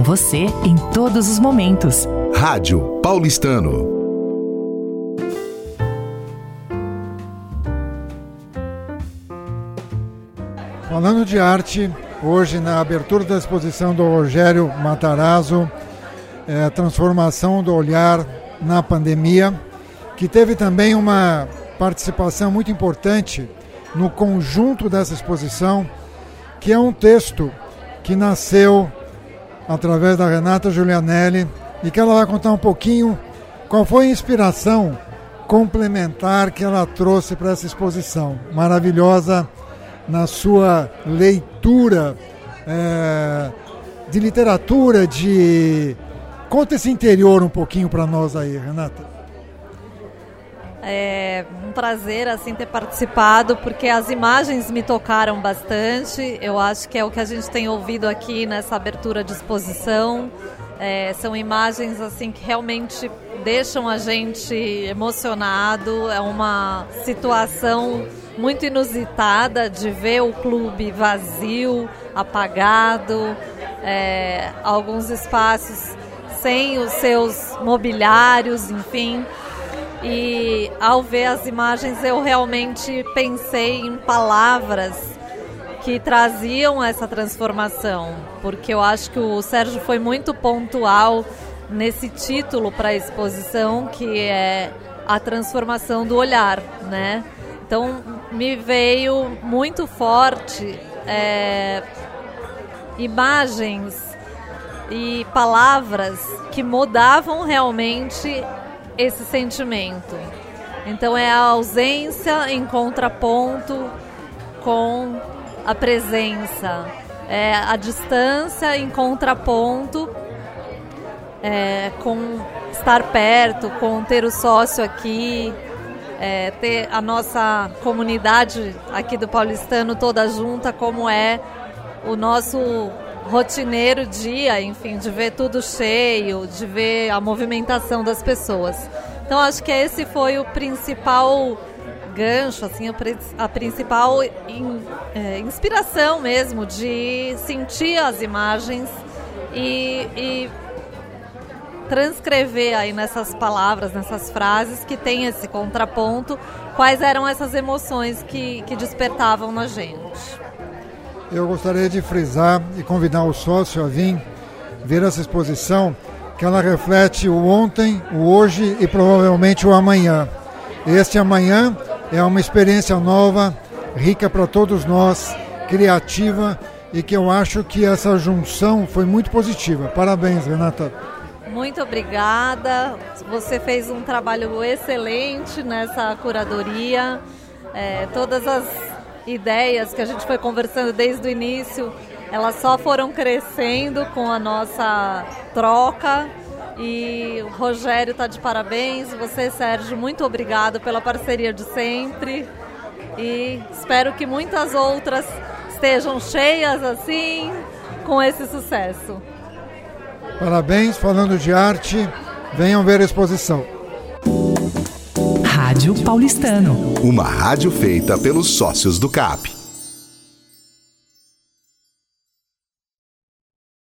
Com você em todos os momentos. Rádio Paulistano. Falando de arte, hoje na abertura da exposição do Rogério Matarazzo, é, Transformação do Olhar na Pandemia, que teve também uma participação muito importante no conjunto dessa exposição, que é um texto que nasceu através da Renata Giulianelli e que ela vai contar um pouquinho qual foi a inspiração complementar que ela trouxe para essa exposição. Maravilhosa na sua leitura é, de literatura, de. Conta esse interior um pouquinho para nós aí, Renata. É um prazer assim ter participado porque as imagens me tocaram bastante. Eu acho que é o que a gente tem ouvido aqui nessa abertura de exposição. É, são imagens assim que realmente deixam a gente emocionado. É uma situação muito inusitada de ver o clube vazio, apagado, é, alguns espaços sem os seus mobiliários, enfim. E ao ver as imagens eu realmente pensei em palavras que traziam essa transformação, porque eu acho que o Sérgio foi muito pontual nesse título para a exposição, que é a transformação do olhar, né? Então me veio muito forte é, imagens e palavras que mudavam realmente esse sentimento. Então é a ausência em contraponto com a presença, é a distância em contraponto é, com estar perto, com ter o sócio aqui, é, ter a nossa comunidade aqui do Paulistano toda junta, como é o nosso rotineiro dia, enfim, de ver tudo cheio, de ver a movimentação das pessoas. Então acho que esse foi o principal gancho, assim, a, principal in, é, inspiração mesmo de sentir as imagens e, e transcrever aí nessas palavras, nessas frases que tem esse contraponto, quais eram essas emoções que, que despertavam na gente. Eu gostaria de frisar e convidar o sócio a vir ver essa exposição, que ela reflete o ontem, o hoje e provavelmente o amanhã. Este amanhã é uma experiência nova, rica para todos nós, criativa e que eu acho que essa junção foi muito positiva. Parabéns, Renata. Muito obrigada. Você fez um trabalho excelente nessa curadoria. É, todas as ideias que a gente foi conversando desde o início, elas só foram crescendo com a nossa troca. E o Rogério está de parabéns. Você, Sérgio, muito obrigado pela parceria de sempre. E espero que muitas outras estejam cheias assim, com esse sucesso. Parabéns, falando de arte, venham ver a exposição. Rádio Paulistano. Uma rádio feita pelos sócios do CAP.